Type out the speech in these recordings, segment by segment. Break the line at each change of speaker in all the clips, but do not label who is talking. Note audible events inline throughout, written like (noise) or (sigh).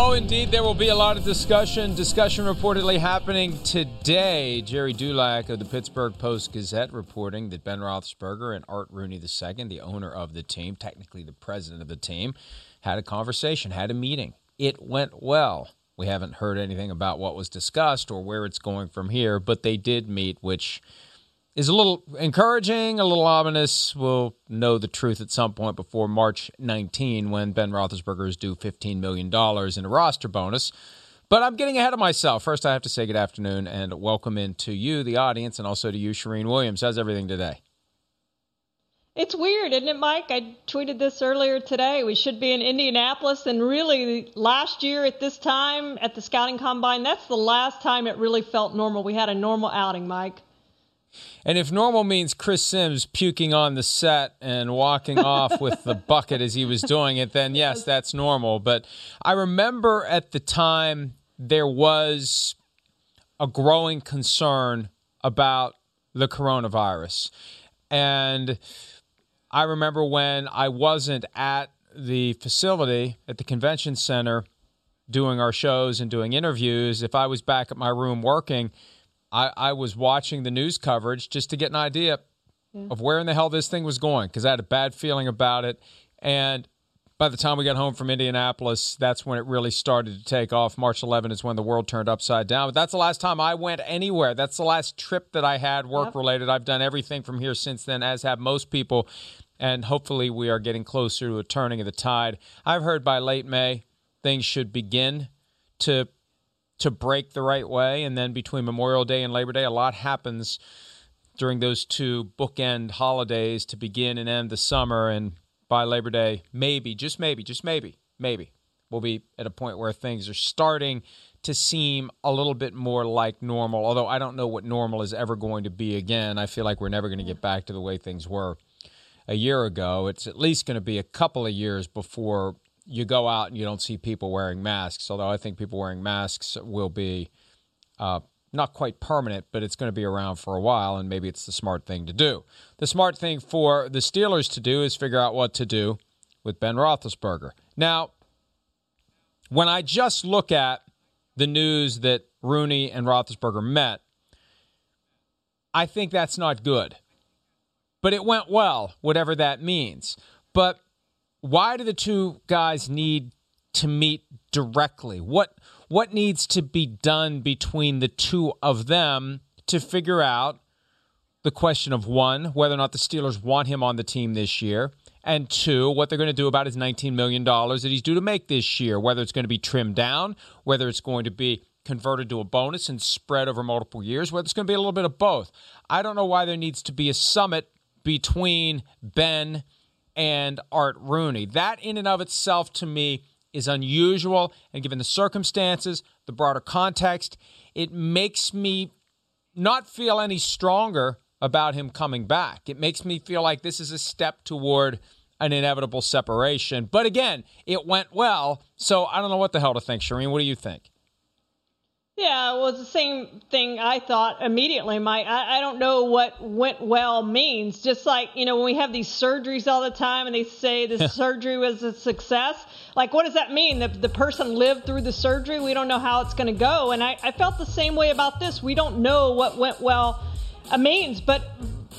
Oh, indeed, there will be a lot of discussion. Discussion reportedly happening today. Gerry Dulac of the Pittsburgh Post Gazette reporting that Ben Roethlisberger and Art Rooney II, the owner of the team, technically the president of the team, had a conversation, had a meeting. It went well. We haven't heard anything about what was discussed or where it's going from here, but they did meet, which is a little encouraging, a little ominous. We'll know the truth at some point before March 19 when Ben Roethlisberger is due $15 million in a roster bonus. But I'm getting ahead of myself. First, I have to say good afternoon and welcome in to you, the audience, and also to you, Charean Williams. How's everything today?
It's weird, isn't it, Mike? I tweeted this earlier today. We should be in Indianapolis, and really, last year at this time at the scouting combine, that's the last time it really felt normal. We had a normal outing, Mike.
And if normal means Chris Sims puking on the set and walking off with the (laughs) bucket as he was doing it, then yes, that's normal. But I remember at the time there was a growing concern about the coronavirus. And I remember when I wasn't at the facility at the convention center doing our shows and doing interviews, if I was back at my room working, I, I was watching the news coverage just to get an idea yeah. of where in the hell this thing was going because I had a bad feeling about it. And by the time we got home from Indianapolis, that's when it really started to take off. March 11 is when the world turned upside down. But that's the last time I went anywhere. That's the last trip that I had work related. I've done everything from here since then, as have most people. And hopefully, we are getting closer to a turning of the tide. I've heard by late May, things should begin to to break the right way. And then between Memorial Day and Labor Day, a lot happens during those two bookend holidays to begin and end the summer. And by Labor Day, maybe, just maybe, just maybe, maybe, we'll be at a point where things are starting to seem a little bit more like normal. Although I don't know what normal is ever going to be again. I feel like we're never going to get back to the way things were a year ago. It's at least going to be a couple of years before you go out and you don't see people wearing masks. Although I think people wearing masks will be uh, not quite permanent, but it's going to be around for a while, and maybe it's the smart thing to do. The smart thing for the Steelers to do is figure out what to do with Ben Roethlisberger. Now, when I just look at the news that Rooney and Roethlisberger met, I think that's not good. But it went well, whatever that means. But why do the two guys need to meet directly? What what needs to be done between the two of them to figure out the question of one, whether or not the Steelers want him on the team this year, and two, what they're going to do about his $19 million that he's due to make this year, whether it's going to be trimmed down, whether it's going to be converted to a bonus and spread over multiple years, whether it's going to be a little bit of both. I don't know why there needs to be a summit between Ben and Art Rooney. That, in and of itself, to me, is unusual. And given the circumstances, the broader context, it makes me not feel any stronger about him coming back. It makes me feel like this is a step toward an inevitable separation. But again, it went well. So I don't know what the hell to think. Charean, what do you think?
Yeah, well, it's the same thing I thought immediately, Mike. I, I don't know what went well means. Just like, you know, when we have these surgeries all the time and they say the (laughs) surgery was a success, like, what does that mean? That the person lived through the surgery? We don't know how it's going to go. And I, I felt the same way about this. We don't know what went well uh, means. But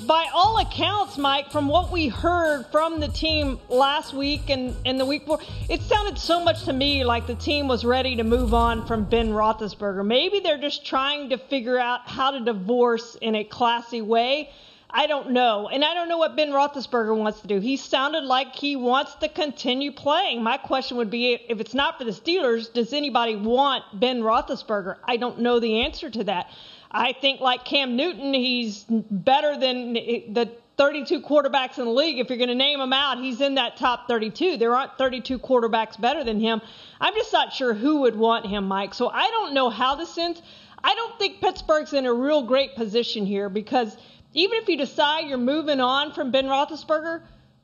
by all accounts, Mike, from what we heard from the team last week and, and the week before, it sounded so much to me like the team was ready to move on from Ben Roethlisberger. Maybe they're just trying to figure out how to divorce in a classy way. I don't know. And I don't know what Ben Roethlisberger wants to do. He sounded like he wants to continue playing. My question would be if it's not for the Steelers, does anybody want Ben Roethlisberger? I don't know the answer to that. I think like Cam Newton, he's better than the 32 quarterbacks in the league. If you're going to name him out, he's in that top 32. There aren't 32 quarterbacks better than him. I'm just not sure who would want him, Mike. So I don't know how this ends. I don't think Pittsburgh's in a real great position here because even if you decide you're moving on from Ben Roethlisberger,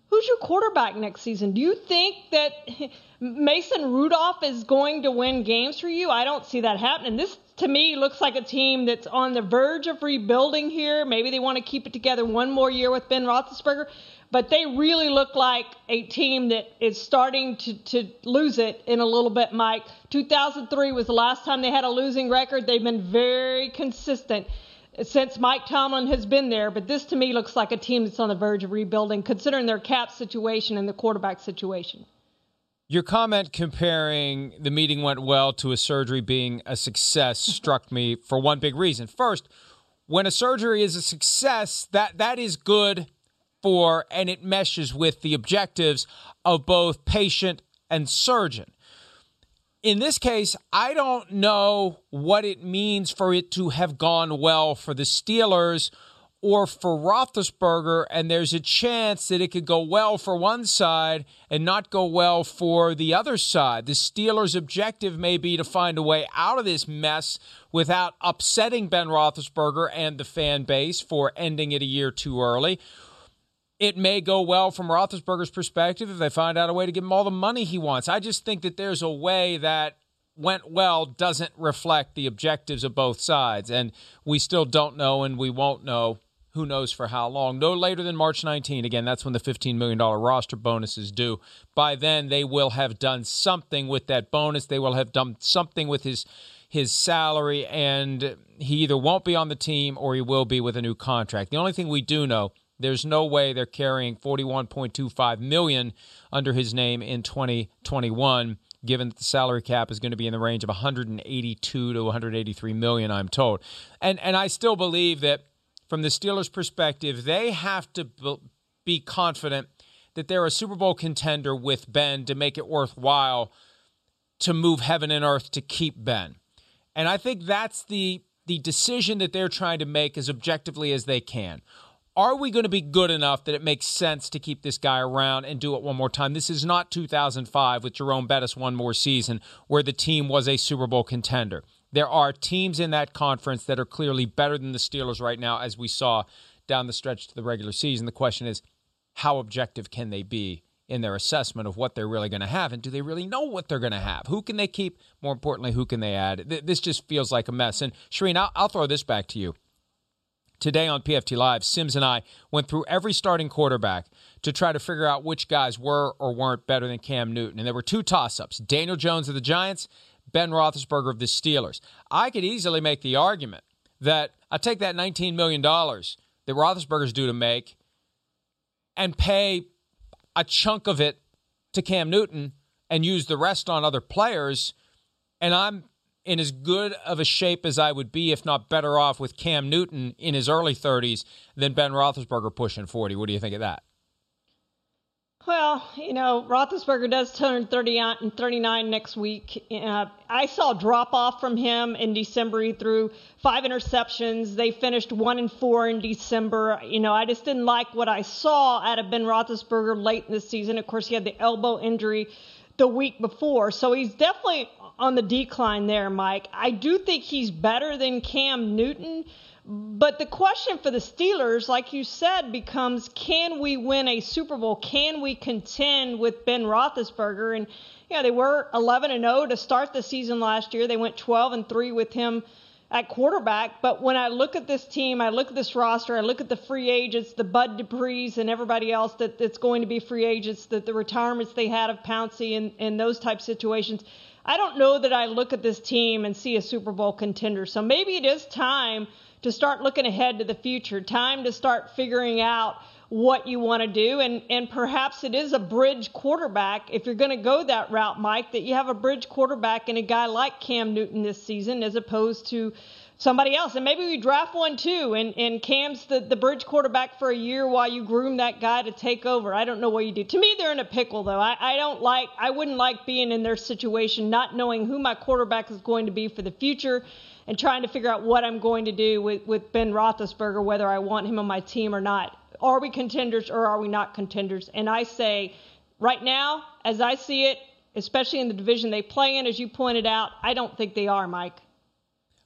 who's your quarterback next season? Do you think that Mason Rudolph is going to win games for you? I don't see that happening. This to me looks like a team that's on the verge of rebuilding here. Maybe they want to keep it together one more year with Ben Roethlisberger, but they really look like a team that is starting to, to lose it in a little bit, Mike. 2003 was the last time they had a losing record. They've been very consistent since Mike Tomlin has been there, but this to me looks like a team that's on the verge of rebuilding, considering their cap situation and the quarterback situation.
Your comment comparing the meeting went well to a surgery being a success (laughs) struck me for one big reason. First, when a surgery is a success, that that is good for and it meshes with the objectives of both patient and surgeon. In this case, I don't know what it means for it to have gone well for the Steelers or for Roethlisberger, and there's a chance that it could go well for one side and not go well for the other side. The Steelers' objective may be to find a way out of this mess without upsetting Ben Roethlisberger and the fan base for ending it a year too early. It may go well from Roethlisberger's perspective if they find out a way to give him all the money he wants. I just think that there's a way that went well doesn't reflect the objectives of both sides. And we still don't know and we won't know who knows for how long. No later than March 19. Again, that's when the $15 million roster bonus is due. By then, they will have done something with that bonus. They will have done something with his his salary, and he either won't be on the team or he will be with a new contract. The only thing we do know, there's no way they're carrying 41.25 million under his name in 2021 given that the salary cap is going to be in the range of 182 to 183 million I'm told. And and I still believe that from the Steelers' perspective, they have to be confident that they're a Super Bowl contender with Ben to make it worthwhile to move heaven and earth to keep Ben. And I think that's the the decision that they're trying to make as objectively as they can. Are we going to be good enough that it makes sense to keep this guy around and do it one more time? This is not 2005 with Jerome Bettis one more season where the team was a Super Bowl contender. There are teams in that conference that are clearly better than the Steelers right now, as we saw down the stretch to the regular season. The question is, how objective can they be in their assessment of what they're really going to have? And do they really know what they're going to have? Who can they keep? More importantly, who can they add? This just feels like a mess. And I'll, I'll throw this back to you. Today on PFT Live, Sims and I went through every starting quarterback to try to figure out which guys were or weren't better than Cam Newton. And there were two toss ups Daniel Jones of the Giants Ben Roethlisberger of the Steelers. I could easily make the argument that I take that $19 million that Roethlisberger's due to make and pay a chunk of it to Cam Newton and use the rest on other players, and I'm in as good of a shape as I would be, if not better off, with Cam Newton in his early 30s than Ben Roethlisberger pushing 40. What do you think of that?
Well, you know, Roethlisberger does turn 30 and 39 next week. Uh, I saw a drop off from him in December. He threw five interceptions. They finished one and four in December. You know, I just didn't like what I saw out of Ben Roethlisberger late in the season. Of course, he had the elbow injury the week before, so he's definitely on the decline there, Mike. I do think he's better than Cam Newton. But the question for the Steelers, like you said, becomes can we win a Super Bowl? Can we contend with Ben Roethlisberger? And yeah, they were 11 and 0 to start the season last year. They went 12 and 3 with him at quarterback. But when I look at this team, I look at this roster, I look at the free agents, the Bud Duprees and everybody else that, that's going to be free agents, that the retirements they had of Pouncey and, and those type situations. I don't know that I look at this team and see a Super Bowl contender. So maybe it is time – to start looking ahead to the future, time to start figuring out what you want to do. And, and perhaps it is a bridge quarterback. If you're going to go that route, Mike, that you have a bridge quarterback and a guy like Cam Newton this season as opposed to somebody else. And maybe we draft one too. And, and Cam's the, the bridge quarterback for a year while you groom that guy to take over. I don't know what you do. To me, they're in a pickle, though. I, I don't like, I wouldn't like being in their situation, not knowing who my quarterback is going to be for the future and trying to figure out what I'm going to do with, with Ben Roethlisberger, whether I want him on my team or not. Are we contenders or are we not contenders? And I say, right now, as I see it, especially in the division they play in, as you pointed out, I don't think they are, Mike.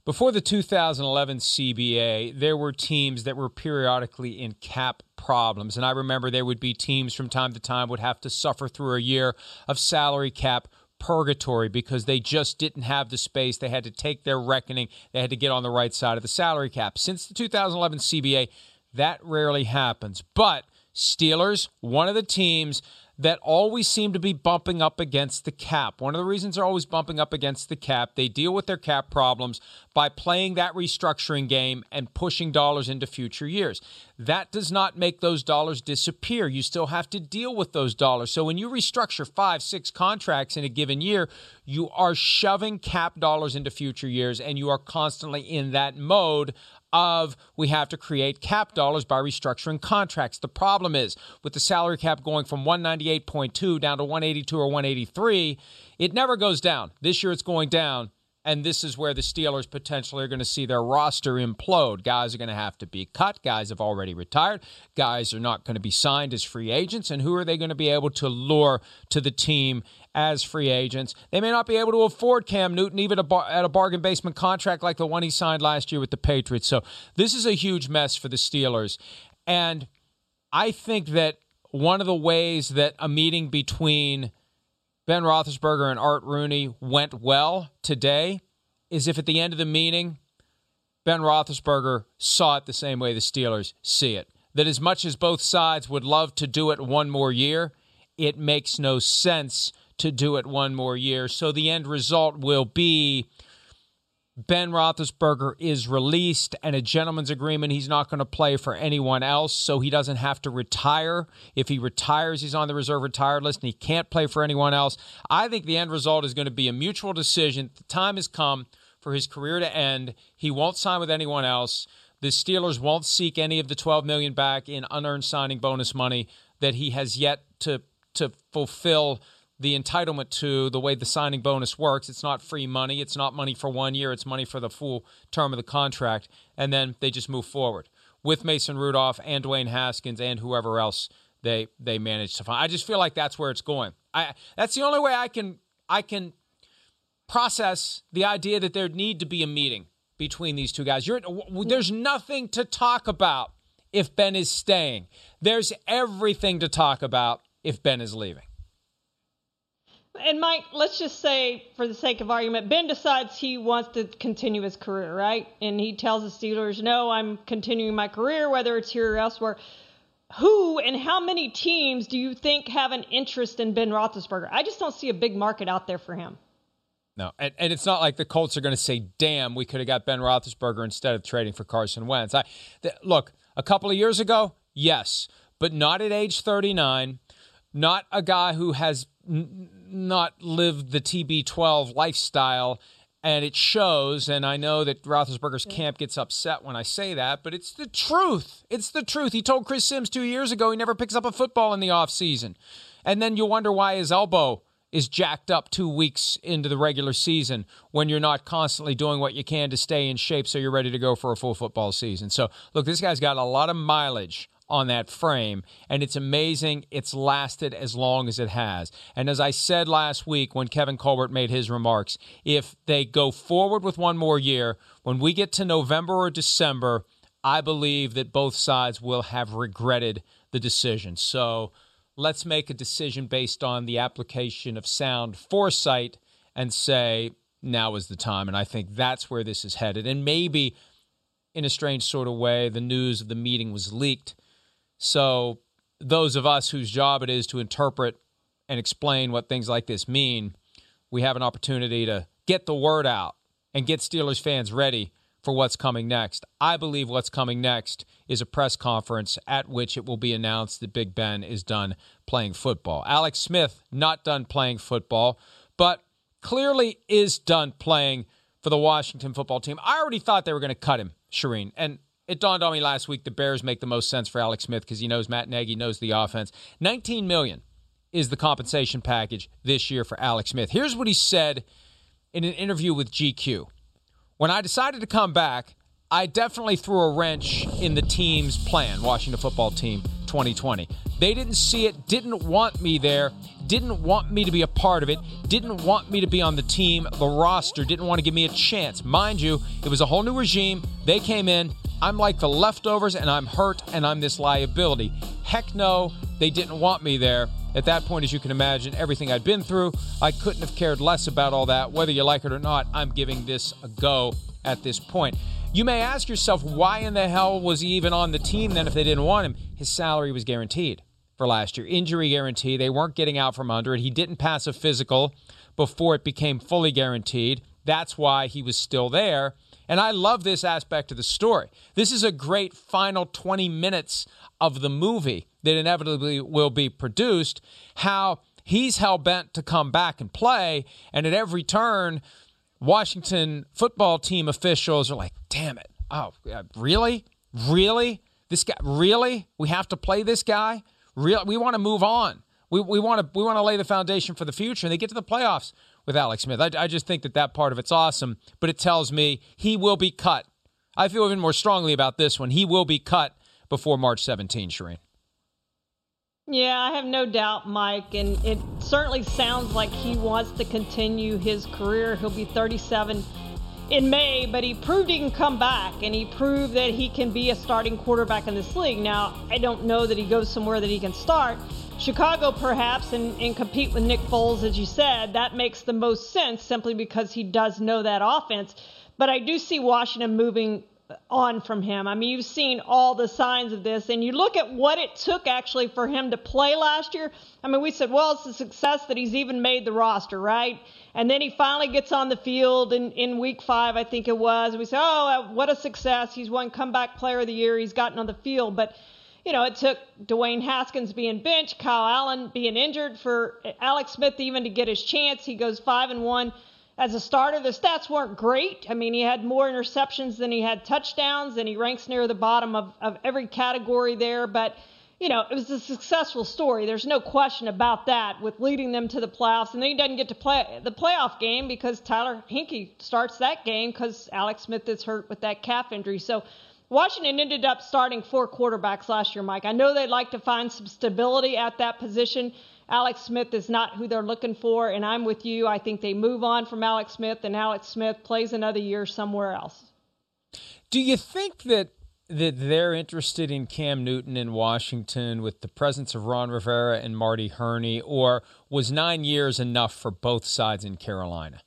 Before the 2011 CBA, there were teams that were periodically in cap problems. And I remember there would be teams from time to time would have to suffer through a year of salary cap purgatory because they just didn't have the space. They had to take their reckoning. They had to get on the right side of the salary cap. Since the 2011 CBA, that rarely happens. But Steelers, one of the teams that always seem to be bumping up against the cap. One of the reasons they're always bumping up against the cap, they deal with their cap problems by playing that restructuring game and pushing dollars into future years. That does not make those dollars disappear. You still have to deal with those dollars. So when you restructure five, six contracts in a given year, you are shoving cap dollars into future years and you are constantly in that mode of we have to create cap dollars by restructuring contracts. The problem is with the salary cap going from 198.2 down to 182 or 183, it never goes down. This year it's going down. And this is where the Steelers potentially are going to see their roster implode. Guys are going to have to be cut. Guys have already retired. Guys are not going to be signed as free agents. And who are they going to be able to lure to the team as free agents. They may not be able to afford Cam Newton even at a bargain basement contract like the one he signed last year with the Patriots. So this is a huge mess for the Steelers. And I think that one of the ways that a meeting between Ben Roethlisberger and Art Rooney went well today is if at the end of the meeting, Ben Roethlisberger saw it the same way the Steelers see it. That as much as both sides would love to do it one more year, it makes no sense to do it one more year. So the end result will be Ben Roethlisberger is released and a gentleman's agreement. He's not going to play for anyone else, so he doesn't have to retire. If he retires, he's on the reserve retired list and he can't play for anyone else. I think the end result is going to be a mutual decision. The time has come for his career to end. He won't sign with anyone else. The Steelers won't seek any of the 12 million back in unearned signing bonus money that he has yet to to fulfill the entitlement to the way the signing bonus works. It's not free money. It's not money for one year. It's money for the full term of the contract. And then they just move forward with Mason Rudolph and Dwayne Haskins and whoever else they they manage to find. I just feel like that's where it's going. I that's the only way I can I can process the idea that there need to be a meeting between these two guys. You're, there's nothing to talk about if Ben is staying. There's everything to talk about if Ben is leaving
and Mike, let's just say, for the sake of argument, Ben decides he wants to continue his career, right? And he tells the Steelers, no, I'm continuing my career, whether it's here or elsewhere. Who and how many teams do you think have an interest in Ben Roethlisberger? I just don't see a big market out there for him.
No, and, and it's not like the Colts are going to say, "Damn, we could have got Ben Roethlisberger instead of trading for Carson Wentz." I th- look a couple of years ago, yes, but not at age 39. Not a guy who has n- not lived the TB12 lifestyle, and it shows. And I know that Roethlisberger's camp gets upset when I say that, but it's the truth. It's the truth. He told Chris Sims two years ago he never picks up a football in the offseason. And then you wonder why his elbow is jacked up two weeks into the regular season when you're not constantly doing what you can to stay in shape so you're ready to go for a full football season. So, look, this guy's got a lot of mileage on that frame. And it's amazing it's lasted as long as it has. And as I said last week when Kevin Colbert made his remarks, if they go forward with one more year, when we get to November or December, I believe that both sides will have regretted the decision. So let's make a decision based on the application of sound foresight and say, now is the time. And I think that's where this is headed. And maybe in a strange sort of way, the news of the meeting was leaked so, those of us whose job it is to interpret and explain what things like this mean, we have an opportunity to get the word out and get Steelers fans ready for what's coming next. I believe what's coming next is a press conference at which it will be announced that Big Ben is done playing football. Alex Smith, not done playing football, but clearly is done playing for the Washington football team. I already thought they were going to cut him, Charean. And it dawned on me last week the Bears make the most sense for Alex Smith because he knows Matt Nagy knows the offense. 19 million is the compensation package this year for Alex Smith. Here's what he said in an interview with GQ. When I decided to come back, I definitely threw a wrench in the team's plan, Washington football team 2020. They didn't see it, didn't want me there, didn't want me to be a part of it, didn't want me to be on the team, the roster, didn't want to give me a chance. Mind you, it was a whole new regime. They came in. I'm like the leftovers and I'm hurt and I'm this liability. Heck no, they didn't want me there. At that point, as you can imagine, everything I'd been through, I couldn't have cared less about all that. Whether you like it or not, I'm giving this a go at this point. You may ask yourself, why in the hell was he even on the team then if they didn't want him? His salary was guaranteed for last year, injury guarantee. They weren't getting out from under it. He didn't pass a physical before it became fully guaranteed. That's why he was still there. And I love this aspect of the story. This is a great final 20 minutes of the movie that inevitably will be produced. How he's hell bent to come back and play. And at every turn, Washington football team officials are like, damn it. Oh, really? Really? This guy, really? We have to play this guy? Real, we want to move on. We, we want to we want to lay the foundation for the future. And they get to the playoffs with Alex Smith. I, I just think that that part of it's awesome, but it tells me he will be cut. I feel even more strongly about this one. He will be cut before March 17, Charean.
Yeah, I have no doubt, Mike, and it certainly sounds like he wants to continue his career. He'll be 37 in May, but he proved he can come back and he proved that he can be a starting quarterback in this league. Now, I don't know that he goes somewhere that he can start. Chicago, perhaps, and, and compete with Nick Foles, as you said, that makes the most sense simply because he does know that offense. But I do see Washington moving on from him. I mean, you've seen all the signs of this, and you look at what it took actually for him to play last year. I mean, we said, well, it's a success that he's even made the roster, right? And then he finally gets on the field in, in week five, I think it was. We said, oh, uh, what a success. He's won comeback player of the year. He's gotten on the field. But, you know, it took Dwayne Haskins being benched, Kyle Allen being injured for Alex Smith even to get his chance. He goes five and one as a starter. The stats weren't great. I mean, he had more interceptions than he had touchdowns, and he ranks near the bottom of, of every category there. But, you know, it was a successful story. There's no question about that with leading them to the playoffs. And then he doesn't get to play the playoff game because Tyler Heinicke starts that game because Alex Smith is hurt with that calf injury. So, Washington ended up starting four quarterbacks last year, Mike. I know they'd like to find some stability at that position. Alex Smith is not who they're looking for, and I'm with you. I think they move on from Alex Smith, and Alex Smith plays another year somewhere else.
Do you think that that they're interested in Cam Newton in Washington with the presence of Ron Rivera and Marty Hurney, or was nine years enough for both sides in Carolina?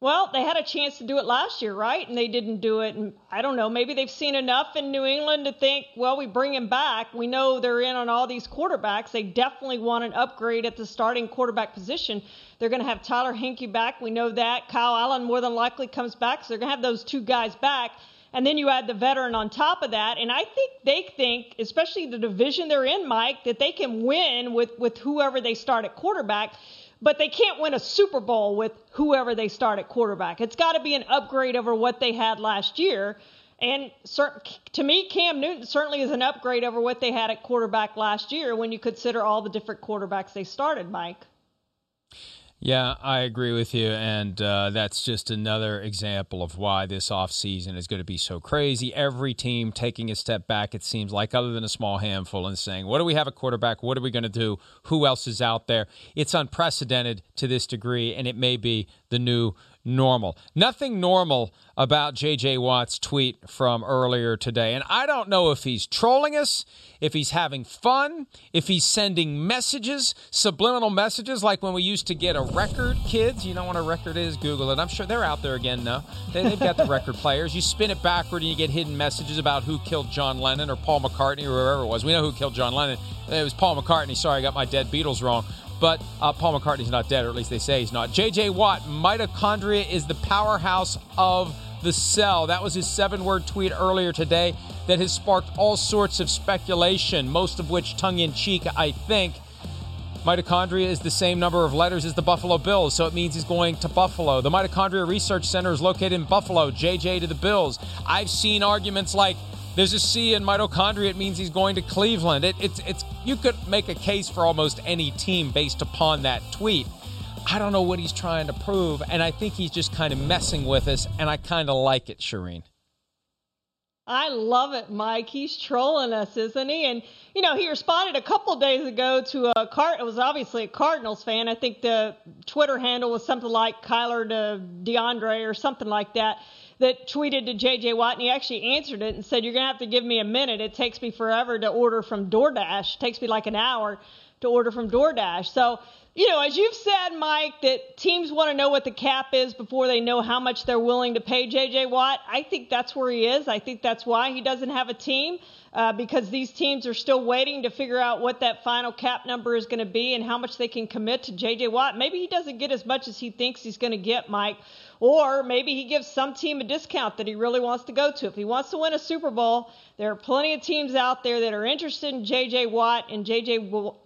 Well, they had a chance to do it last year, right? And they didn't do it. And I don't know, maybe they've seen enough in New England to think, well, we bring him back. We know they're in on all these quarterbacks. They definitely want an upgrade at the starting quarterback position. They're going to have Tyler Heinicke back. We know that. Kyle Allen more than likely comes back. So they're going to have those two guys back. And then you add the veteran on top of that. And I think they think, especially the division they're in, Mike, that they can win with, with whoever they start at quarterback but they can't win a Super Bowl with whoever they start at quarterback. It's got to be an upgrade over what they had last year. And to me, Cam Newton certainly is an upgrade over what they had at quarterback last year when you consider all the different quarterbacks they started, Mike.
Yeah, I agree with you. And uh, that's just another example of why this offseason is going to be so crazy. Every team taking a step back, it seems like, other than a small handful, and saying, what do we have a quarterback? What are we going to do? Who else is out there? It's unprecedented to this degree, and it may be the new normal. Nothing normal about JJ Watt's tweet from earlier today. And I don't know if he's trolling us, if he's having fun, if he's sending messages, subliminal messages, like when we used to get a record, kids. You know what a record is? Google it. I'm sure they're out there again now. They, have got the (laughs) record players. You spin it backward and you get hidden messages about who killed John Lennon or Paul McCartney or whoever it was. We know who killed John Lennon. It was Paul McCartney. Sorry, I got my dead Beatles wrong but uh, Paul McCartney's not dead, or at least they say he's not. J.J. Watt, mitochondria is the powerhouse of the cell. That was his seven word tweet earlier today that has sparked all sorts of speculation, most of which tongue in cheek, I think. Mitochondria is the same number of letters as the Buffalo Bills, so it means he's going to Buffalo. The Mitochondria Research Center is located in Buffalo, JJ to the Bills. I've seen arguments like there's a C in mitochondria. It means he's going to Cleveland. It, it's it's you could make a case for almost any team based upon that tweet. I don't know what he's trying to prove, and I think he's just kind of messing with us, and I kind of like it, Charean.
I love it, Mike. He's trolling us, isn't he? And you know, he responded a couple days ago to a card. It was obviously a Cardinals fan. I think the Twitter handle was something like Kyler to DeAndre or something like that. That tweeted to JJ Watt, and he actually answered it and said, "You're gonna have to give me a minute. It takes me forever to order from DoorDash. It takes me like an hour to order from DoorDash." So you know, as you've said, Mike, that teams want to know what the cap is before they know how much they're willing to pay J.J. Watt. I think that's where he is. I think that's why he doesn't have a team uh, because these teams are still waiting to figure out what that final cap number is going to be and how much they can commit to J.J. Watt. Maybe he doesn't get as much as he thinks he's going to get, Mike. Or maybe he gives some team a discount that he really wants to go to. If he wants to win a Super Bowl, there are plenty of teams out there that are interested in J.J. Watt, and J.J.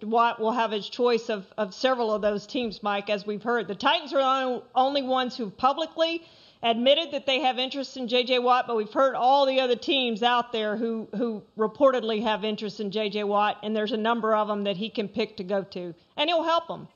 Watt will have his choice of, of several of those teams, Mike, as we've heard. The Titans are the only ones who publicly admitted that they have interest in J.J. Watt, but we've heard all the other teams out there who, who reportedly have interest in J.J. Watt, and there's a number of them that he can pick to go to, and he'll help them.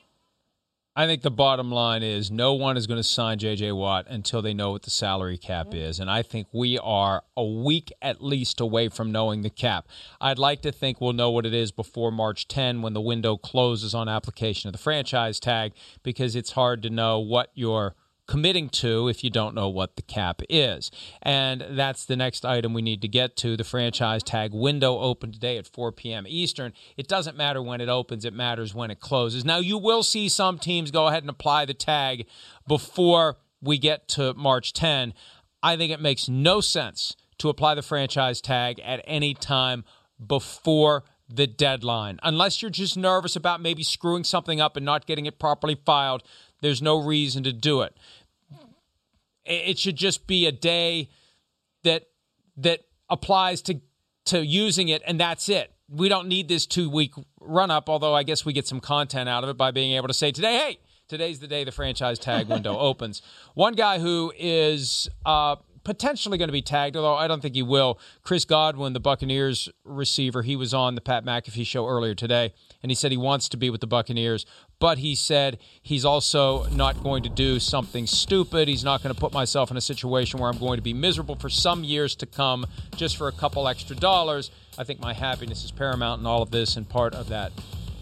I think the bottom line is no one is going to sign J.J. Watt until they know what the salary cap is. And I think we are a week at least away from knowing the cap. I'd like to think we'll know what it is before March 10 when the window closes on application of the franchise tag because it's hard to know what your – committing to if you don't know what the cap is. And that's the next item we need to get to. The franchise tag window opened today at 4 p.m. Eastern. It doesn't matter when it opens, it matters when it closes. Now, you will see some teams go ahead and apply the tag before we get to March 10. I think it makes no sense to apply the franchise tag at any time before the deadline. Unless you're just nervous about maybe screwing something up and not getting it properly filed, there's no reason to do it. It should just be a day that that applies to to using it, and that's it. We don't need this two week run up. Although I guess we get some content out of it by being able to say today, hey, today's the day the franchise tag (laughs) window opens. One guy who is uh, potentially going to be tagged, although I don't think he will. Chris Godwin, the Buccaneers receiver, he was on the Pat McAfee show earlier today, and he said he wants to be with the Buccaneers, but he said he's also not going to do something stupid. He's not going to put myself in a situation where I'm going to be miserable for some years to come just for a couple extra dollars. I think my happiness is paramount in all of this, and part of that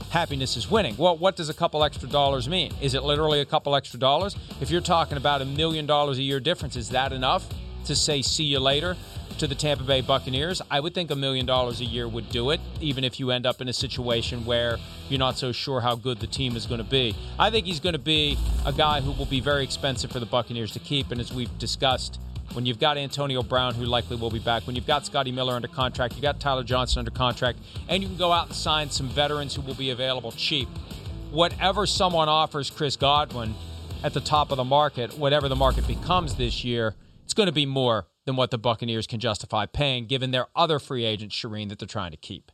happiness is winning. Well, what does a couple extra dollars mean? Is it literally a couple extra dollars? If you're talking about a million dollars a year difference, is that enough? to say see you later to the Tampa Bay Buccaneers. I would think a million dollars a year would do it, even if you end up in a situation where you're not so sure how good the team is going to be. I think he's going to be a guy who will be very expensive for the Buccaneers to keep. And as we've discussed, when you've got Antonio Brown, who likely will be back, when you've got Scotty Miller under contract, you've got Tyler Johnson under contract, and you can go out and sign some veterans who will be available cheap. Whatever someone offers Chris Godwin at the top of the market, whatever the market becomes this year, it's going to be more than what the Buccaneers can justify paying, given their other free agent, Charean, that they're trying to keep.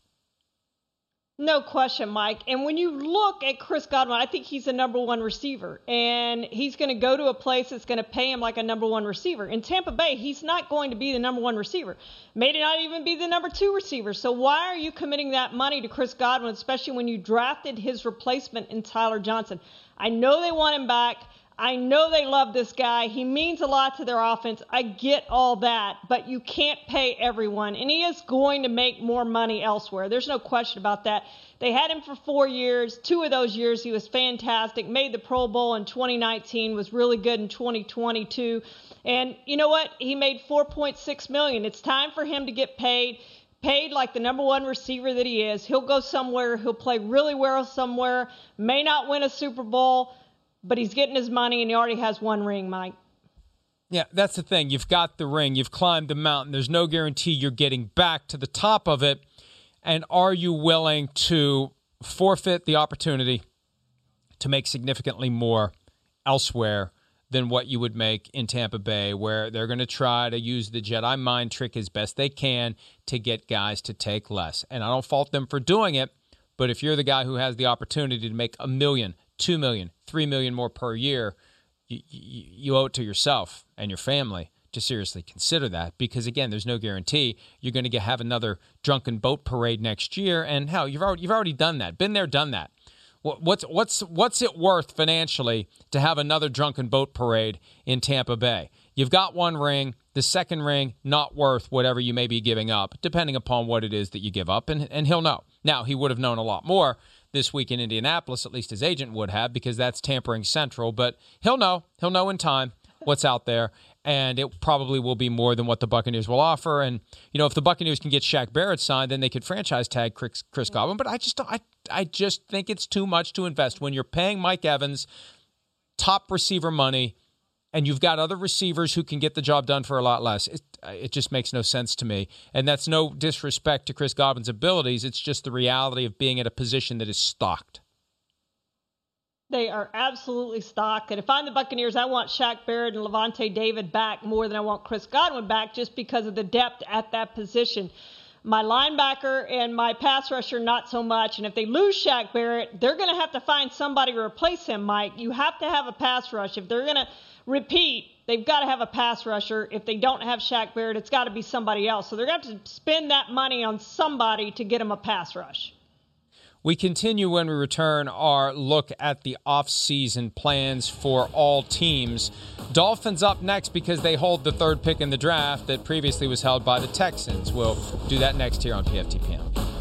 No question, Mike. And when you look at Chris Godwin, I think he's a number one receiver. And he's going to go to a place that's going to pay him like a number one receiver. In Tampa Bay, he's not going to be the number one receiver. May not even be the number two receiver. So why are you committing that money to Chris Godwin, especially when you drafted his replacement in Tyler Johnson? I know they want him back. I know they love this guy. He means a lot to their offense. I get all that, but you can't pay everyone. And he is going to make more money elsewhere. There's no question about that. They had him for four years. Two of those years, he was fantastic. Made the Pro Bowl in 2019, was really good in 2022. And you know what? He made 4.6 million. It's time for him to get paid paid like the number one receiver that he is. He'll go somewhere, he'll play really well somewhere, may not win a Super Bowl, but he's getting his money and he already has one ring, Mike.
Yeah, that's the thing. You've got the ring, you've climbed the mountain. There's no guarantee you're getting back to the top of it. And are you willing to forfeit the opportunity to make significantly more elsewhere than what you would make in Tampa Bay, where they're going to try to use the Jedi mind trick as best they can to get guys to take less? And I don't fault them for doing it, but if you're the guy who has the opportunity to make a million, two million, three million more per year, you, you, you owe it to yourself and your family to seriously consider that because again there's no guarantee you're going to get, have another drunken boat parade next year and hell you've already you've already done that been there done that what's what's what's it worth financially to have another drunken boat parade in Tampa Bay You've got one ring. The second ring, not worth whatever you may be giving up, depending upon what it is that you give up, and, and he'll know. Now, he would have known a lot more this week in Indianapolis, at least his agent would have, because that's tampering central, but he'll know. He'll know in time what's out there, and it probably will be more than what the Buccaneers will offer. And, you know, if the Buccaneers can get Shaq Barrett signed, then they could franchise tag Chris, Chris mm-hmm. Godwin, but I just, I, I just think it's too much to invest. When you're paying Mike Evans top receiver money and you've got other receivers who can get the job done for a lot less. It, uh, it just makes no sense to me. And that's no disrespect to Chris Godwin's abilities. It's just the reality of being at a position that is stocked.
They are absolutely stocked. And if I'm the Buccaneers, I want Shaq Barrett and Lavonte David back more than I want Chris Godwin back just because of the depth at that position. My linebacker and my pass rusher, not so much. And if they lose Shaq Barrett, they're going to have to find somebody to replace him, Mike. You have to have a pass rush. If they're going to repeat, they've got to have a pass rusher. If they don't have Shaq Barrett, it's got to be somebody else. So they're going to spend that money on somebody to get them a pass rush.
We continue when we return our look at the offseason plans for all teams. Dolphins up next because they hold the third pick in the draft that previously was held by the Texans. We'll do that next here on PFTPM.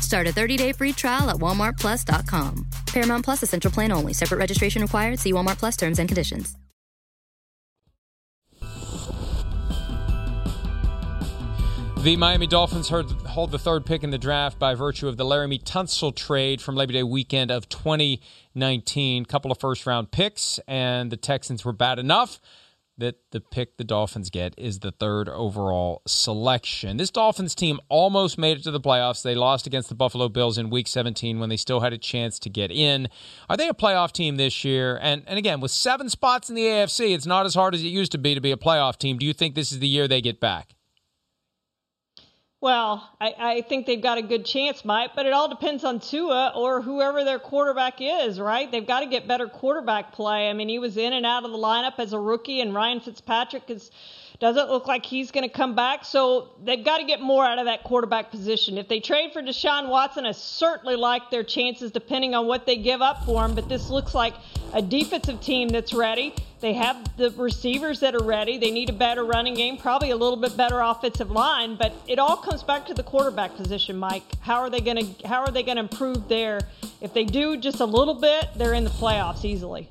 Start a 30-day free trial at walmartplus.com. Paramount Plus essential plan only. Separate registration required. See Walmart Plus terms and conditions.
The Miami Dolphins hold the third pick in the draft by virtue of the Laremy Tunsil trade from Labor Day weekend of 2019. Couple of first round picks, and the Texans were bad enough that the pick the Dolphins get is the third overall selection. This Dolphins team almost made it to the playoffs. They lost against the Buffalo Bills in week 17 when they still had a chance to get in. Are they a playoff team this year? And and again, with seven spots in the AFC, it's not as hard as it used to be to be a playoff team. Do you think this is the year they get back?
Well, I, I, think they've got a good chance, Mike, but it all depends on Tua or whoever their quarterback is, right? They've got to get better quarterback play. I mean, he was in and out of the lineup as a rookie, and Ryan Fitzpatrick is doesn't look like he's going to come back. So they've got to get more out of that quarterback position. If they trade for Deshaun Watson, I certainly like their chances depending on what they give up for him. But this looks like a defensive team that's ready. They have the receivers that are ready. They need a better running game, probably a little bit better offensive line. But it all comes back to the quarterback position, Mike. How are they going to How are they going to improve there? If they do just a little bit, they're in the playoffs easily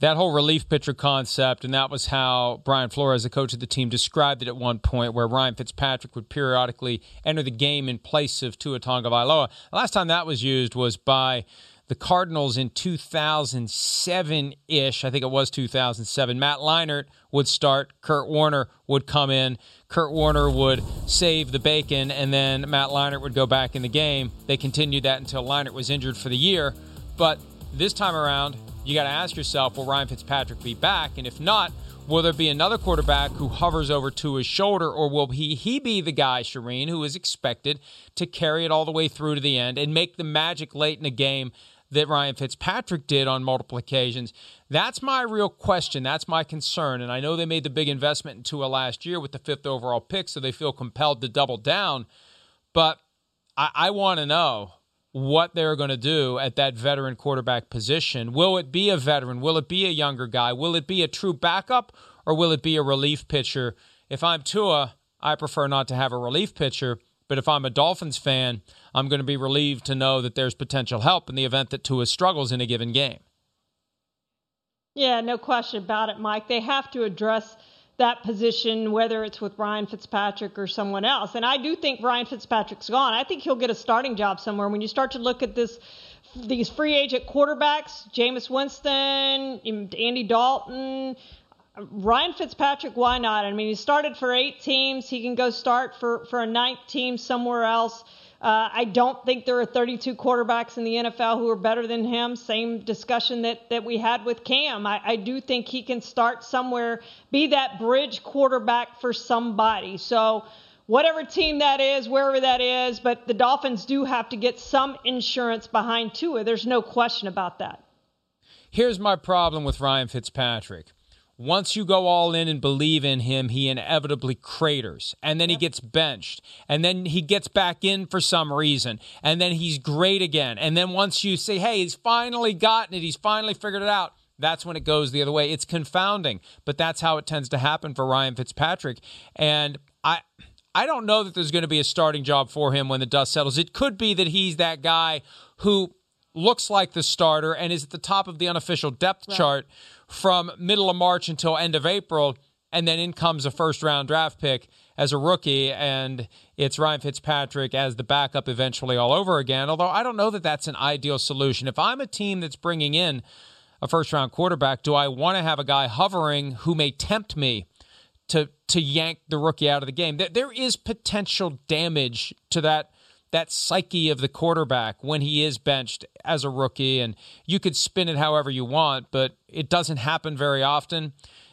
that whole relief pitcher concept, and that was how Brian Flores, the coach of the team, described it at one point, where Ryan Fitzpatrick would periodically enter the game in place of Tua Tagovailoa. The last time that was used was by the Cardinals in 2007 ish. I think it was 2007. Matt Leinart would start. Kurt Warner would come in. Kurt Warner would save the bacon, and then Matt Leinart would go back in the game. They continued that until Leinart was injured for the year. But this time around, you got to ask yourself, will Ryan Fitzpatrick be back? And if not, will there be another quarterback who hovers over to his shoulder, or will he he be the guy, Charean, who is expected to carry it all the way through to the end and make the magic late in a game that Ryan Fitzpatrick did on multiple occasions. That's my real question. That's my concern. And I know they made the big investment in Tua last year with the fifth overall pick, so they feel compelled to double down. But I, I want to know what they're going to do at that veteran quarterback position. Will it be a veteran? Will it be a younger guy? Will it be a true backup or will it be a relief pitcher? If I'm Tua, I prefer not to have a relief pitcher. But if I'm a Dolphins fan, I'm going to be relieved to know that there's potential help in the event that Tua struggles in a given game.
Yeah, no question about it, Mike. They have to address that position, whether it's with Ryan Fitzpatrick or someone else. And I do think Ryan Fitzpatrick's gone. I think he'll get a starting job somewhere. When you start to look at this, these free agent quarterbacks, Jameis Winston, Andy Dalton, Ryan Fitzpatrick, why not? I mean, he started for eight teams. He can go start for, for a ninth team somewhere else. Uh, I don't think there are 32 quarterbacks in the NFL who are better than him. Same discussion that, that we had with Cam. I, I do think he can start somewhere, be that bridge quarterback for somebody. So, whatever team that is, wherever that is, but the Dolphins do have to get some insurance behind Tua. There's no question about that.
Here's my problem with Ryan Fitzpatrick once you go all in and believe in him, he inevitably craters. And then he gets benched. And then he gets back in for some reason. And then he's great again. And then once you say, hey, he's finally gotten it, he's finally figured it out, that's when it goes the other way. It's confounding, but that's how it tends to happen for Ryan Fitzpatrick. And I. I don't know that there's going to be a starting job for him when the dust settles. It could be that he's that guy who looks like the starter and is at the top of the unofficial depth right. chart from middle of March until end of April, and then in comes a first round draft pick as a rookie, and it's Ryan Fitzpatrick as the backup eventually all over again. Although I don't know that that's an ideal solution. If I'm a team that's bringing in a first round quarterback, do I want to have a guy hovering who may tempt me to to yank the rookie out of the game? There, there is potential damage to that that psyche of the quarterback when he is benched as a rookie. And you could spin it however you want, but it doesn't happen very often.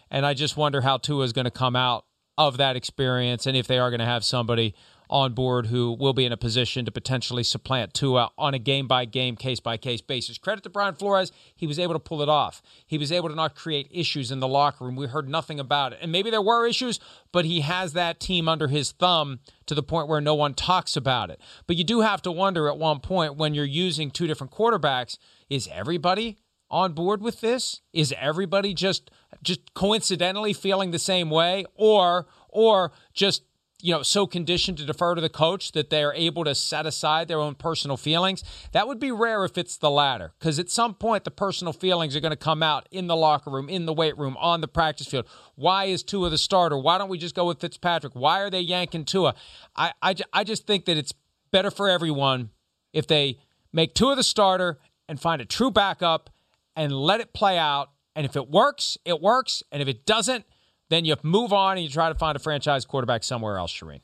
And I just wonder how Tua is going to come out of that experience and if they are going to have somebody on board who will be in a position to potentially supplant Tua on a game by game, case by case basis. Credit to Brian Flores, he was able to pull it off. He was able to not create issues in the locker room. We heard nothing about it. And maybe there were issues, but he has that team under his thumb to the point where no one talks about it. But you do have to wonder at one point when you're using two different quarterbacks, is everybody on board with this? Is everybody just just coincidentally feeling the same way or or just you know, so conditioned to defer to the coach that they are able to set aside their own personal feelings. That would be rare if it's the latter, because at some point the personal feelings are going to come out in the locker room, in the weight room, on the practice field. Why is Tua the starter? Why don't we just go with Fitzpatrick? Why are they yanking Tua? I, I, I just think that it's better for everyone if they make Tua the starter and find a true backup and let it play out. And if it works, it works. And if it doesn't, then you move on and you try to find a franchise quarterback somewhere else, Charean.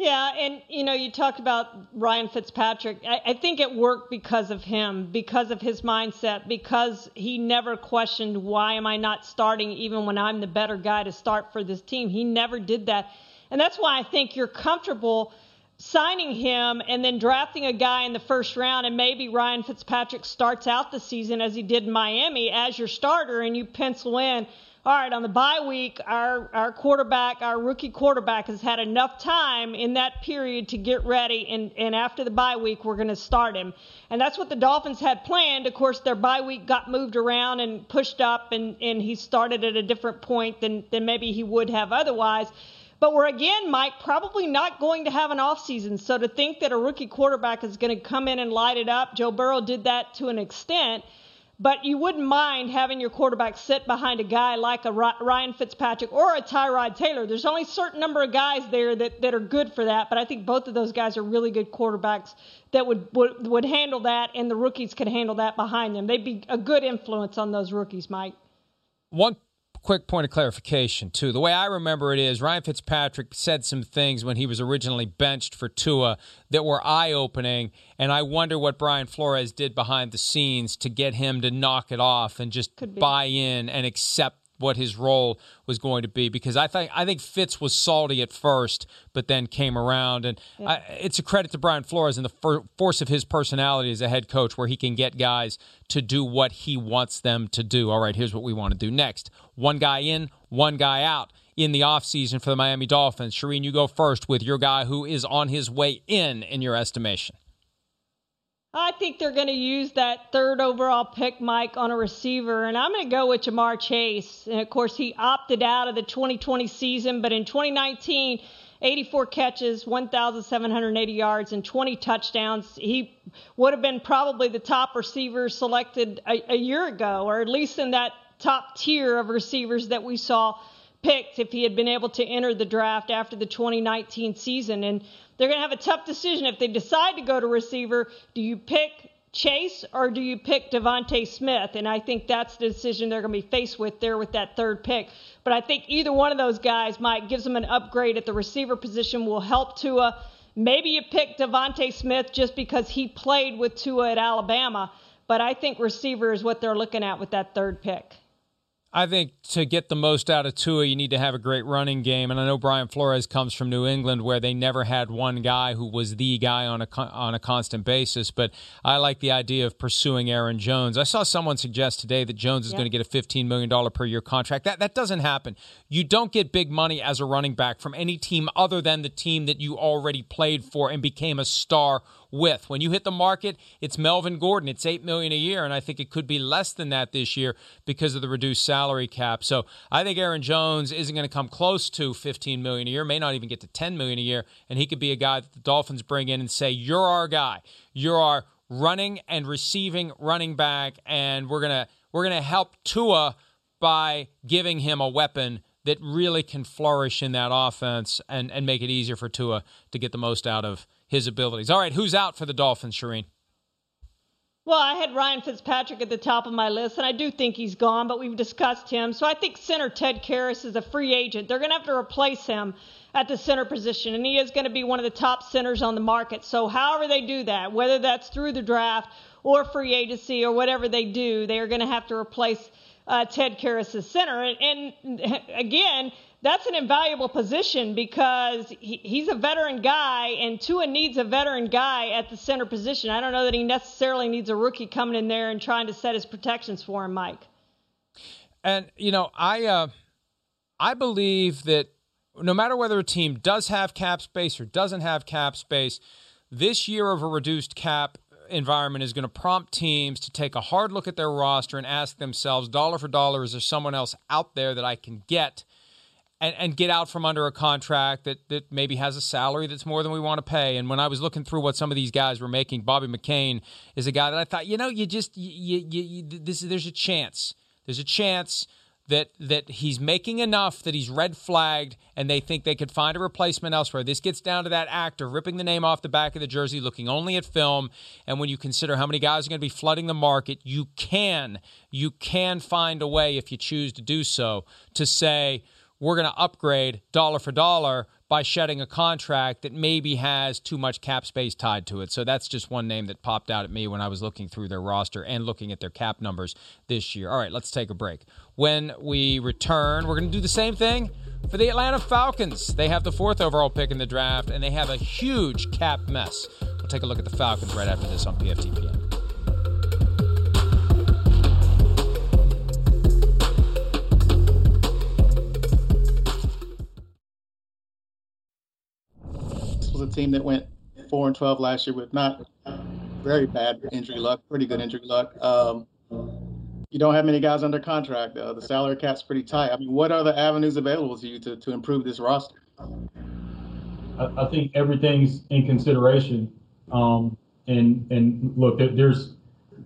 Yeah, and you know, you talked about Ryan Fitzpatrick. I, I, think it worked because of him, because of his mindset, because he never questioned why am I not starting even when I'm the better guy to start for this team. He never did that. And that's why I think you're comfortable signing him and then drafting a guy in the first round and maybe Ryan Fitzpatrick starts out the season as he did in Miami as your starter and you pencil in all right, on the bye week, our, our quarterback, our rookie quarterback, has had enough time in that period to get ready, and, and after the bye week, we're going to start him. And that's what the Dolphins had planned. Of course, their bye week got moved around and pushed up, and, and he started at a different point than, than maybe he would have otherwise. But we're again, Mike, probably not going to have an offseason. So to think that a rookie quarterback is going to come in and light it up, Joe Burrow did that to an extent but you wouldn't mind having your quarterback sit behind a guy like a Ryan Fitzpatrick or a Tyrod Taylor. There's only a certain number of guys there that, that are good for that, but I think both of those guys are really good quarterbacks that would, would, would handle that, and the rookies could handle that behind them. They'd be a good influence on those rookies, Mike.
One quick point of clarification, too. The way I remember it is Ryan Fitzpatrick said some things when he was originally benched for Tua that were eye opening. And I wonder what Brian Flores did behind the scenes to get him to knock it off and just buy in and accept what his role was going to be because I think I think Fitz was salty at first, but then came around, and yeah. I, it's a credit to Brian Flores and the for, force of his personality as a head coach, where he can get guys to do what he wants them to do. All right, here's what we want to do next: one guy in, one guy out in the offseason for the Miami Dolphins. Charean, you go first with your guy who is on his way in, in your estimation.
I think they're going to use that third overall pick, Mike, on a receiver, and I'm going to go with Ja'Marr Chase. And of course, he opted out of the 2020 season, but in 2019, 84 catches, 1,780 yards, and 20 touchdowns. He would have been probably the top receiver selected a, a year ago, or at least in that top tier of receivers that we saw picked if he had been able to enter the draft after the 2019 season. And they're going to have a tough decision if they decide to go to receiver. Do you pick Chase or do you pick DeVonta Smith? And I think that's the decision they're going to be faced with there with that third pick. But I think either one of those guys might gives them an upgrade at the receiver position will help Tua. Maybe you pick DeVonta Smith just because he played with Tua at Alabama. But I think receiver is what they're looking at with that third pick.
I think to get the most out of Tua, you need to have a great running game. And I know Brian Flores comes from New England, where they never had one guy who was the guy on a on a constant basis. But I like the idea of pursuing Aaron Jones. I saw someone suggest today that Jones is going to get a fifteen million dollar per year contract. That that doesn't happen. You don't get big money as a running back from any team other than the team that you already played for and became a star with. When you hit the market, it's Melvin Gordon. It's eight million a year, and I think it could be less than that this year because of the reduced salary cap. So I think Aaron Jones isn't going to come close to 15 million a year, may not even get to 10 million a year, and he could be a guy that the Dolphins bring in and say, "You're our guy. You're our running and receiving running back, and we're gonna we're gonna help Tua by giving him a weapon." That really can flourish in that offense and, and make it easier for Tua to get the most out of his abilities. All right, who's out for the Dolphins, Charean?
Well, I had Ryan Fitzpatrick at the top of my list, and I do think he's gone, but we've discussed him. So I think center Ted Karras is a free agent. They're going to have to replace him at the center position, and he is going to be one of the top centers on the market. So, however they do that, whether that's through the draft or free agency or whatever they do, they are going to have to replace uh, Ted Karras' center. And, and again, that's an invaluable position because he, he's a veteran guy, and Tua needs a veteran guy at the center position. I don't know that he necessarily needs a rookie coming in there and trying to set his protections for him, Mike.
And you know, I uh, I believe that no matter whether a team does have cap space or doesn't have cap space, this year of a reduced cap environment is going to prompt teams to take a hard look at their roster and ask themselves, dollar for dollar, is there someone else out there that I can get? And, and get out from under a contract that, that maybe has a salary that's more than we want to pay. And when I was looking through what some of these guys were making, Bobby McCain is a guy that I thought, you know, you just you, you, you this there's a chance. There's a chance that that he's making enough that he's red flagged and they think they could find a replacement elsewhere. This gets down to that act of ripping the name off the back of the jersey, looking only at film. And when you consider how many guys are going to be flooding the market, you can you can find a way if you choose to do so to say we're going to upgrade dollar for dollar by shedding a contract that maybe has too much cap space tied to it. So that's just one name that popped out at me when I was looking through their roster and looking at their cap numbers this year. All right, let's take a break. When we return, we're going to do the same thing for the Atlanta Falcons. They have the fourth overall pick in the draft, and they have a huge cap mess. We'll take a look at the Falcons right after this on PFTPM.
Was a team that went four and twelve last year with not very bad injury luck, pretty good injury luck. Um, you don't have many guys under contract. Uh, the salary cap's pretty tight. I mean, what are the avenues available to you to, to improve this roster?
I, I think everything's in consideration. Um, and and look, there's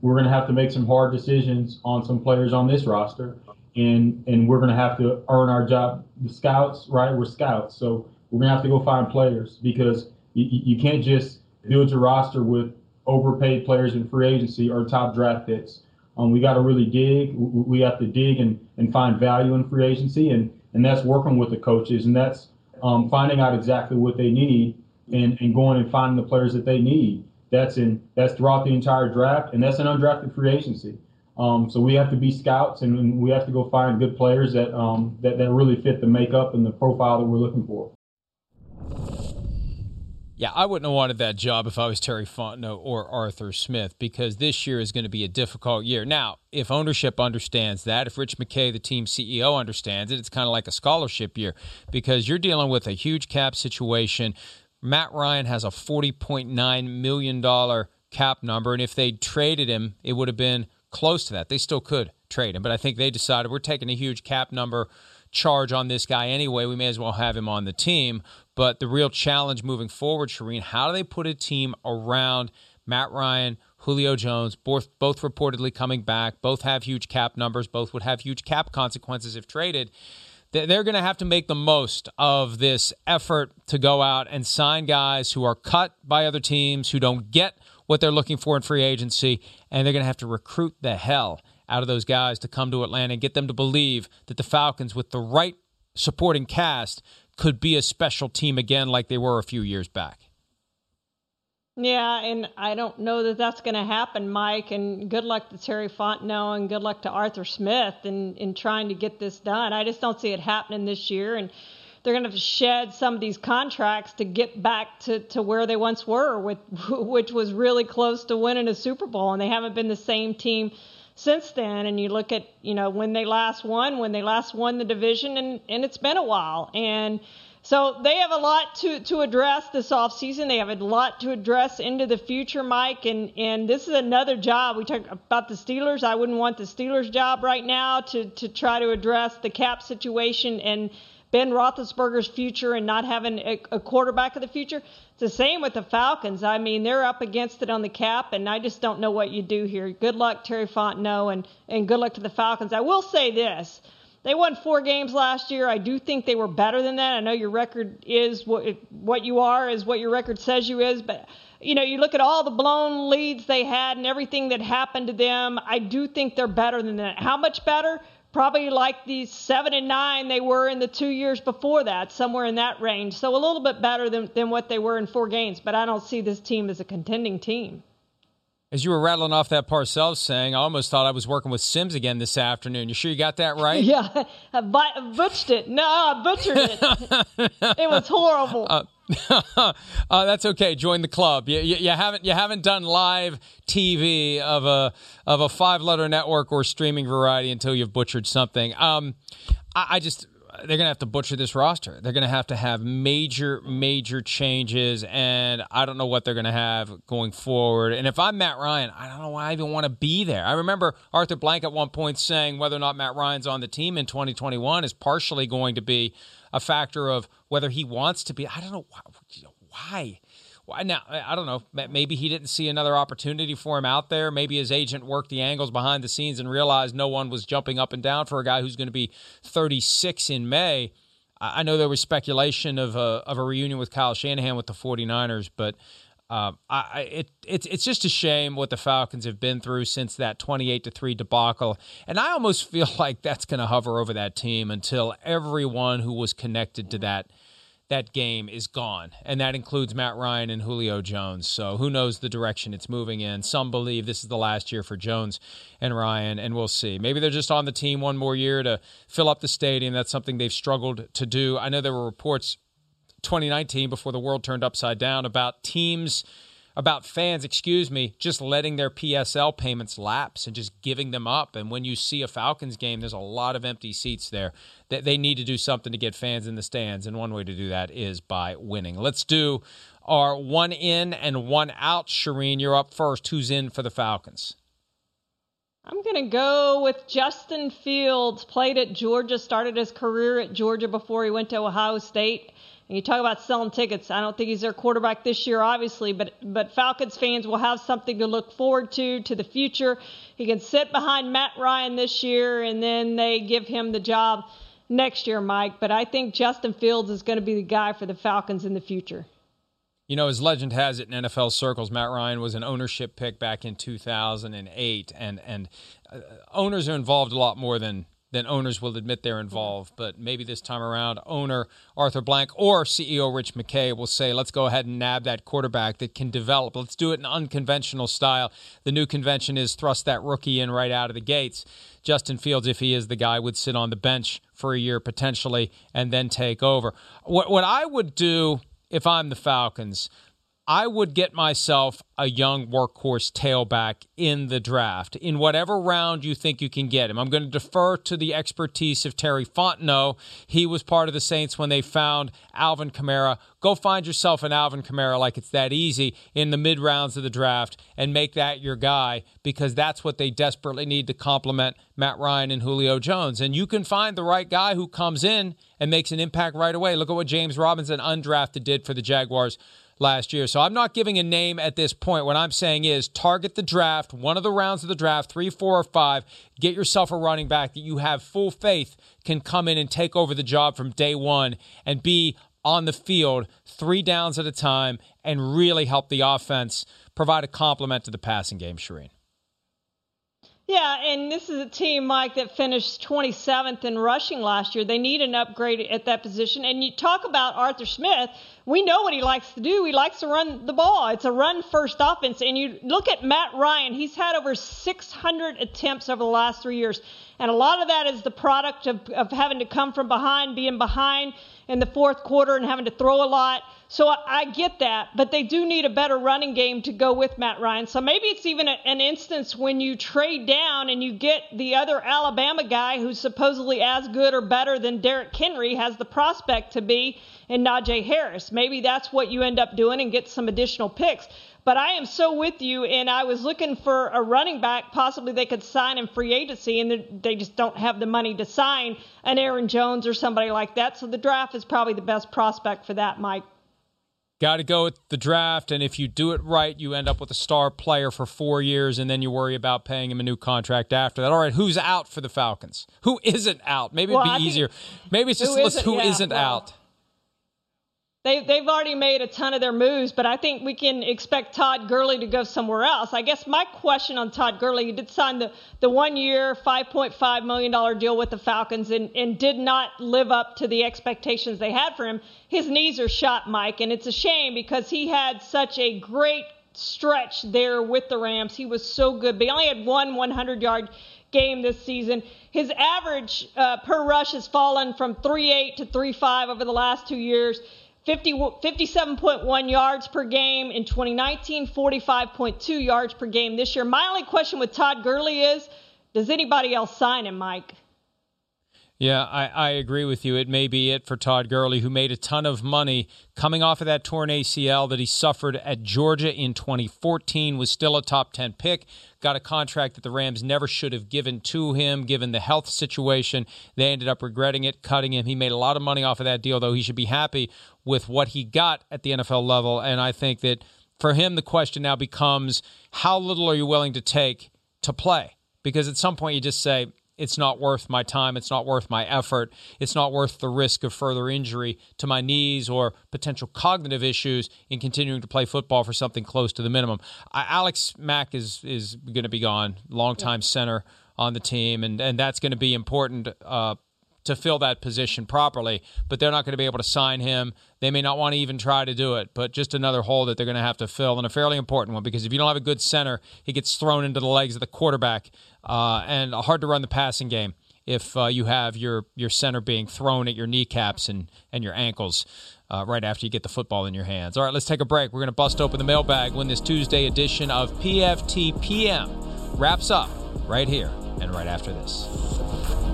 we're going to have to make some hard decisions on some players on this roster, and and we're going to have to earn our job. The scouts, right? We're scouts, so we're gonna have to go find players because you, you can't just build your roster with overpaid players in free agency or top draft picks. Um, we got to really dig. We have to dig and, and find value in free agency, and and that's working with the coaches, and that's um, finding out exactly what they need and, and going and finding the players that they need. That's in that's throughout the entire draft, and that's an undrafted free agency. Um, so we have to be scouts and we have to go find good players that, um, that that really fit the makeup and the profile that we're looking for.
Yeah, I wouldn't have wanted that job if I was Terry Fontenot or Arthur Smith because this year is going to be a difficult year. Now, if ownership understands that, if Rich McKay, the team CEO, understands it, it's kind of like a scholarship year because you're dealing with a huge cap situation. Matt Ryan has a $40.9 million cap number, and if they traded him, it would have been close to that. They still could trade him, but I think they decided we're taking a huge cap number charge on this guy anyway. We may as well have him on the team. But the real challenge moving forward, Charean, how do they put a team around Matt Ryan, Julio Jones, both both reportedly coming back, both have huge cap numbers, both would have huge cap consequences if traded. They're going to have to make the most of this effort to go out and sign guys who are cut by other teams, who don't get what they're looking for in free agency, and they're going to have to recruit the hell out of those guys to come to Atlanta and get them to believe that the Falcons, with the right supporting cast, could be a special team again like they were a few years back.
Yeah, and I don't know that that's going to happen, Mike. And good luck to Terry Fontenot and good luck to Arthur Smith in, in trying to get this done. I just don't see it happening this year. And they're going to shed some of these contracts to get back to, to where they once were, with, (laughs) which was really close to winning a Super Bowl. And they haven't been the same team since then. And you look at, you know, when they last won, when they last won the division, and, and it's been a while. And so they have a lot to, to address this offseason. They have a lot to address into the future, Mike. And, and this is another job. We talk about the Steelers. I wouldn't want the Steelers' job right now to, to try to address the cap situation and Ben Roethlisberger's future and not having a, a quarterback of the future. It's the same with the Falcons. I mean, they're up against it on the cap, and I just don't know what you do here. Good luck, Terry Fontenot, and, and good luck to the Falcons. I will say this. They won four games last year. I do think they were better than that. I know your record is what what you are is what your record says you is, but you know, you look at all the blown leads they had and everything that happened to them. I do think they're better than that. How much better? Probably like the seven and nine they were in the two years before that, somewhere in that range. So a little bit better than, than what they were in four games, but I don't see this team as a contending team.
As you were rattling off that Parcells saying, I almost thought I was working with Simms again this afternoon. You sure you got that right? (laughs)
yeah, I butchered it. No, I butchered it. (laughs) it was horrible. Uh, (laughs)
uh, that's okay. Join the club. You, you, you, haven't you haven't done live TV of a of a five letter network or streaming variety until you've butchered something. Um, I, I just they're to have to butcher this roster. They're to have to have major, major changes, and I don't know what they're to have going forward. And if I'm Matt Ryan, I don't know why I even want to be there. I remember Arthur Blank at one point saying whether or not Matt Ryan's on the team in 2021 is partially going to be a factor of whether he wants to be. I don't know why. why now I don't know. Maybe he didn't see another opportunity for him out there. Maybe his agent worked the angles behind the scenes and realized no one was jumping up and down for a guy who's going to be 36 in May. I know there was speculation of a of a reunion with Kyle Shanahan with the 49ers, but uh, I, it, it's it's just a shame what the Falcons have been through since that 28 to three debacle, and I almost (laughs) feel like that's going to hover over that team until everyone who was connected to that that game is gone, and that includes Matt Ryan and Julio Jones. So who knows the direction it's moving in? Some believe this is the last year for Jones and Ryan, and we'll see. Maybe they're just on the team one more year to fill up the stadium. That's something they've struggled to do. I know there were reports 2019 before the world turned upside down about teams about fans, excuse me, just letting their PSL payments lapse and just giving them up. And when you see a Falcons game, there's a lot of empty seats there. That they need to do something to get fans in the stands, and one way to do that is by winning. Let's do our one in and one out. Charean, you're up first. Who's in for the Falcons?
I'm going to go with Justin Fields. Played at Georgia, started his career at Georgia before he went to Ohio State. And you talk about selling tickets. I don't think he's their quarterback this year, obviously, but but Falcons fans will have something to look forward to to the future. He can sit behind Matt Ryan this year, and then they give him the job next year, Mike. But I think Justin Fields is going to be the guy for the Falcons in the future.
You know, as legend has it in NFL circles, Matt Ryan was an ownership pick back in 2008, and and uh, owners are involved a lot more than then owners will admit they're mm-hmm. involved. But maybe this time around, owner Arthur Blank or CEO Rich McKay will say, let's go ahead and nab that quarterback that can develop. Let's do it in unconventional style. The new convention is thrust that rookie in right out of the gates. Justin Fields, if he is the guy, would sit on the bench for a year potentially and then take over. What, what I would do if I'm the Falcons, I would get myself a young workhorse tailback in the draft in whatever round you think you can get him. I'm going to defer to the expertise of Terry Fontenot. He was part of the Saints when they found Alvin Kamara. Go find yourself an Alvin Kamara like it's that easy in the mid rounds of the draft and make that your guy because that's what they desperately need to complement Matt Ryan and Julio Jones. And you can find the right guy who comes in and makes an impact right away. Look at what James Robinson, undrafted, did for the Jaguars last year. So I'm not giving a name at this point. What I'm saying is target the draft, one of the rounds of the draft, three, four, or five. Get yourself a running back that you have full faith can come in and take over the job from day one and be on the field three downs at a time and really help the offense provide a complement to the passing game, Charean.
Yeah, and this is a team, Mike, that finished 27th in rushing last year. They need an upgrade at that position. And you talk about Arthur Smith. We know what he likes to do. He likes to run the ball. It's a run first offense. And you look at Matt Ryan, he's had over 600 attempts over the last three years. And a lot of that is the product of, of having to come from behind, being behind in the fourth quarter, and having to throw a lot. So I, get that, but they do need a better running game to go with Matt Ryan. So maybe it's even a, an instance when you trade down and you get the other Alabama guy who's supposedly as good or better than Derrick Henry has the prospect to be in Najee Harris. Maybe that's what you end up doing and get some additional picks. But I am so with you, and I was looking for a running back. Possibly they could sign in free agency, and they just don't have the money to sign an Aaron Jones or somebody like that. So the draft is probably the best prospect for that, Mike.
Got to go with the draft, and if you do it right, you end up with a star player for four years, and then you worry about paying him a new contract after that. All right, who's out for the Falcons? Who isn't out? Maybe it'd be easier. Maybe it's just list who yeah, not well, out.
They, they've already made a ton of their moves, but I think we can expect Todd Gurley to go somewhere else. I guess my question on Todd Gurley, he did sign the, the one year, $5.5 million deal with the Falcons and, and did not live up to the expectations they had for him. His knees are shot, Mike, and it's a shame because he had such a great stretch there with the Rams. He was so good, but he only had one 100 yard game this season. His average uh, per rush has fallen from 3.8 to 3.5 over the last two years. 50, 57.1 yards per game in 2019, 45.2 yards per game this year. My only question with Todd Gurley is does anybody else sign him, Mike?
Yeah, I, I agree with you. It may be it for Todd Gurley, who made a ton of money coming off of that torn ACL that he suffered at Georgia in 2014, was still a top 10 pick, got a contract that the Rams never should have given to him given the health situation. They ended up regretting it, cutting him. He made a lot of money off of that deal, though he should be happy with what he got at the NFL level. And I think that for him, the question now becomes how little are you willing to take to play? Because at some point you just say, it's not worth my time. It's not worth my effort. It's not worth the risk of further injury to my knees or potential cognitive issues in continuing to play football for something close to the minimum. I, Alex Mack is is going to be gone, longtime center on the team, and and that's going to be important. Uh, to fill that position properly, but they're not going to be able to sign him. They may not want to even try to do it, but just another hole that they're going to have to fill, and a fairly important one because if you don't have a good center, he gets thrown into the legs of the quarterback uh, and hard to run the passing game if uh, you have your your center being thrown at your kneecaps and and your ankles uh, right after you get the football in your hands. All right, let's take a break. We're going to bust open the mailbag when this Tuesday edition of PFT PM wraps up right here and right after this.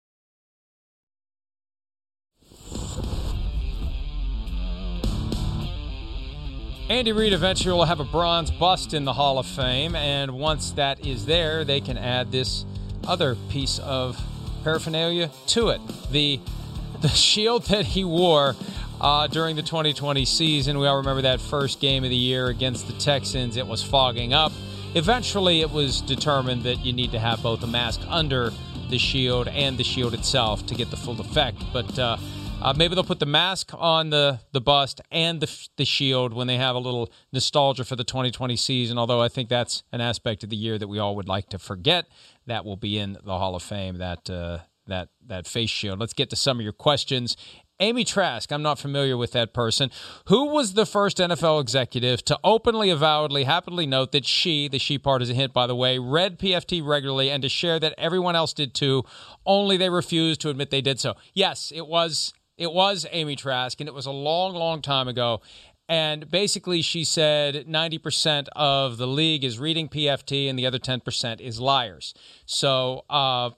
Andy Reid eventually will have a bronze bust in the Hall of Fame, and once that is there, they can add this other piece of paraphernalia to it. The (laughs) the shield that he wore uh, during the 2020 season. We all remember that first game of the year against the Texans. It was fogging up. Eventually, it was determined that you need to have both a mask under the shield and the shield itself to get the full effect. But uh, uh, maybe they'll put the mask on the, the bust and the, the shield when they have a little nostalgia for the 2020 season, although I think that's an aspect of the year that we all would like to forget. That will be in the Hall of Fame, that, uh, that, that face shield. Let's get to some of your questions. Amy Trask, I'm not familiar with that person. Who was the first NFL executive to openly, avowedly, happily note that she, the she part is a hint, by the way, read PFT regularly and to share that everyone else did too, only they refused to admit they did so? Yes, it was it was Amy Trask, and it was a long, long time ago. And basically, she said 90% of the league is reading PFT and the other 10% is liars. So, uh,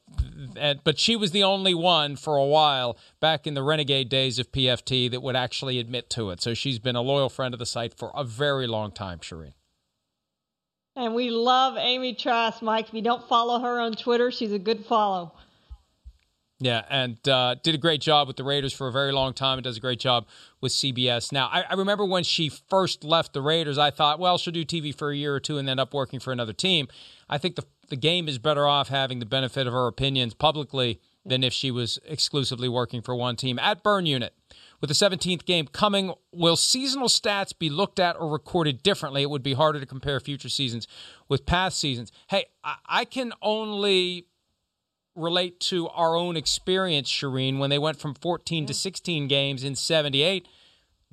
and, but she was the only one for a while back in the renegade days of PFT that would actually admit to it. So she's been a loyal friend of the site for a very long time, Charean.
And we love Amy Trask, Mike. If you don't follow her on Twitter, she's a good follow.
Yeah, and uh, did a great job with the Raiders for a very long time and does a great job with CBS. Now, I, I, remember when she first left the Raiders, I thought, well, she'll do TV for a year or two and end up working for another team. I think the, the game is better off having the benefit of her opinions publicly than if she was exclusively working for one team. At Burn Unit, with the 17th game coming, will seasonal stats be looked at or recorded differently? It would be harder to compare future seasons with past seasons. Hey, I, I can only relate to our own experience, Charean, when they went from 14 to 16 games in 78.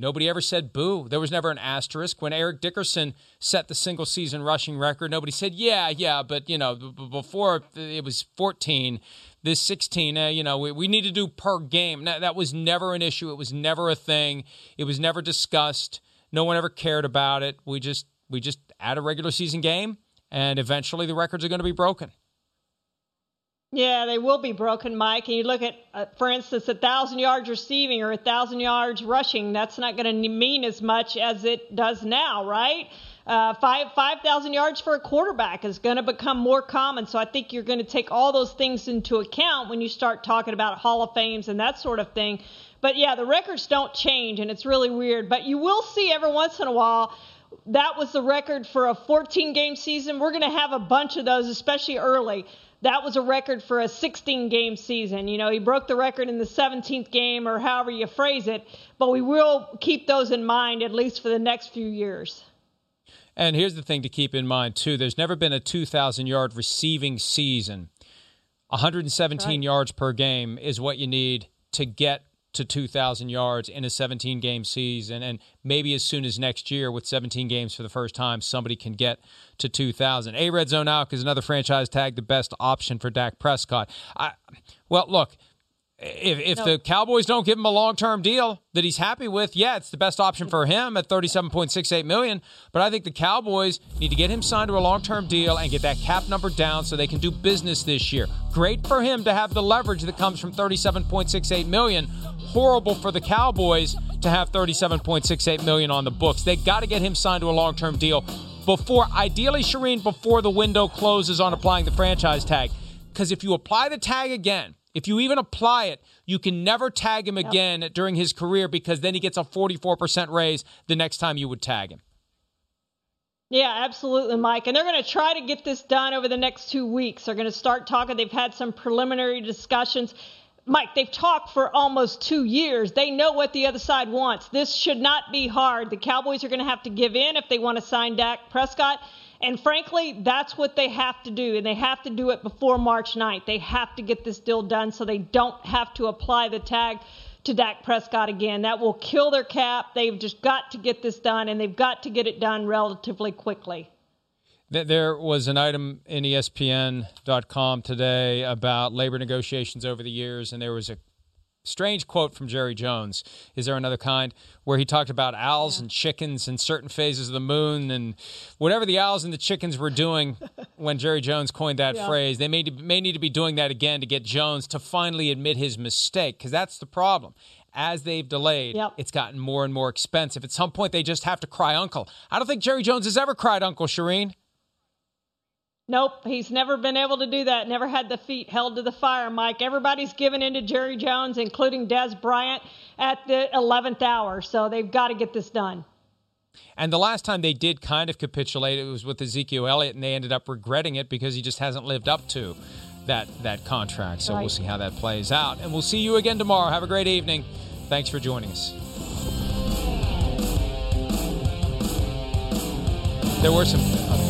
Nobody ever said boo. There was never an asterisk. When Eric Dickerson set the single season rushing record, nobody said, yeah, yeah, but, you know, before it was 14, this 16, uh, you know, we, we need to do per game. That, that was never an issue. It was never a thing. It was never discussed. No one ever cared about it. We just, we just add a regular season game, and eventually the records are going to be broken.
Yeah, they will be broken, Mike. And you look at, uh, for instance, a thousand yards receiving or a thousand yards rushing. That's not going to mean as much as it does now, right? Uh, five five thousand yards for a quarterback is going to become more common. So I think you're going to take all those things into account when you start talking about Hall of Fames and that sort of thing. But yeah, the records don't change, and it's really weird. But you will see every once in a while that was the record for a 14 game season. We're going to have a bunch of those, especially early that was a record for a 16 game season. You know, he broke the record in the 17th game or however you phrase it, but we will keep those in mind at least for the next few years.
And here's the thing to keep in mind, too there's never been a 2,000 yard receiving season. 117 right. yards per game is what you need to get to 2,000 yards in a 17 game season. And maybe as soon as next year, with 17 games for the first time, somebody can get to 2,000. A Red Zone Out is another franchise tag, the best option for Dak Prescott. I, well, look, if, if no. the Cowboys don't give him a long term deal that he's happy with, yeah, it's the best option for him at thirty seven point six eight million. But I think the Cowboys need to get him signed to a long term deal and get that cap number down so they can do business this year. Great for him to have the leverage that comes from thirty seven point six eight million. Horrible for the Cowboys to have thirty seven point six eight million on the books. They got to get him signed to a long term deal before, ideally, Charean, before the window closes on applying the franchise tag. Because if you apply the tag again If you even apply it, you can never tag him again yep. during his career because then he gets a 44% raise the next time you would tag him.
Yeah, absolutely, Mike. And they're going to try to get this done over the next two weeks. They're going to start talking. They've had some preliminary discussions. Mike, they've talked for almost two years. They know what the other side wants. This should not be hard. The Cowboys are going to have to give in if they want to sign Dak Prescott. And frankly, that's what they have to do. And they have to do it before March 9th. They have to get this deal done so they don't have to apply the tag to Dak Prescott again. That will kill their cap. They've just got to get this done, and they've got to get it done relatively quickly.
There was an item in ESPN.com today about labor negotiations over the years, and there was a strange quote from Jerry Jones. Is there another kind where he talked about owls yeah. and chickens in certain phases of the moon and whatever the owls and the chickens were doing (laughs) when Jerry Jones coined that yeah. phrase, they may, may need to be doing that again to get Jones to finally admit his mistake because that's the problem. As they've delayed, yep. it's gotten more and more expensive. At some point, they just have to cry uncle. I don't think Jerry Jones has ever cried uncle, Charean.
Nope, he's never been able to do that. Never had the feet held to the fire, Mike. Everybody's given in to Jerry Jones, including Dez Bryant, at the 11th hour. So they've got to get this done.
And the last time they did kind of capitulate, it was with Ezekiel Elliott, and they ended up regretting it because he just hasn't lived up to that that contract. So right. we'll see how that plays out. And we'll see you again tomorrow. Have a great evening. Thanks for joining us. There were some.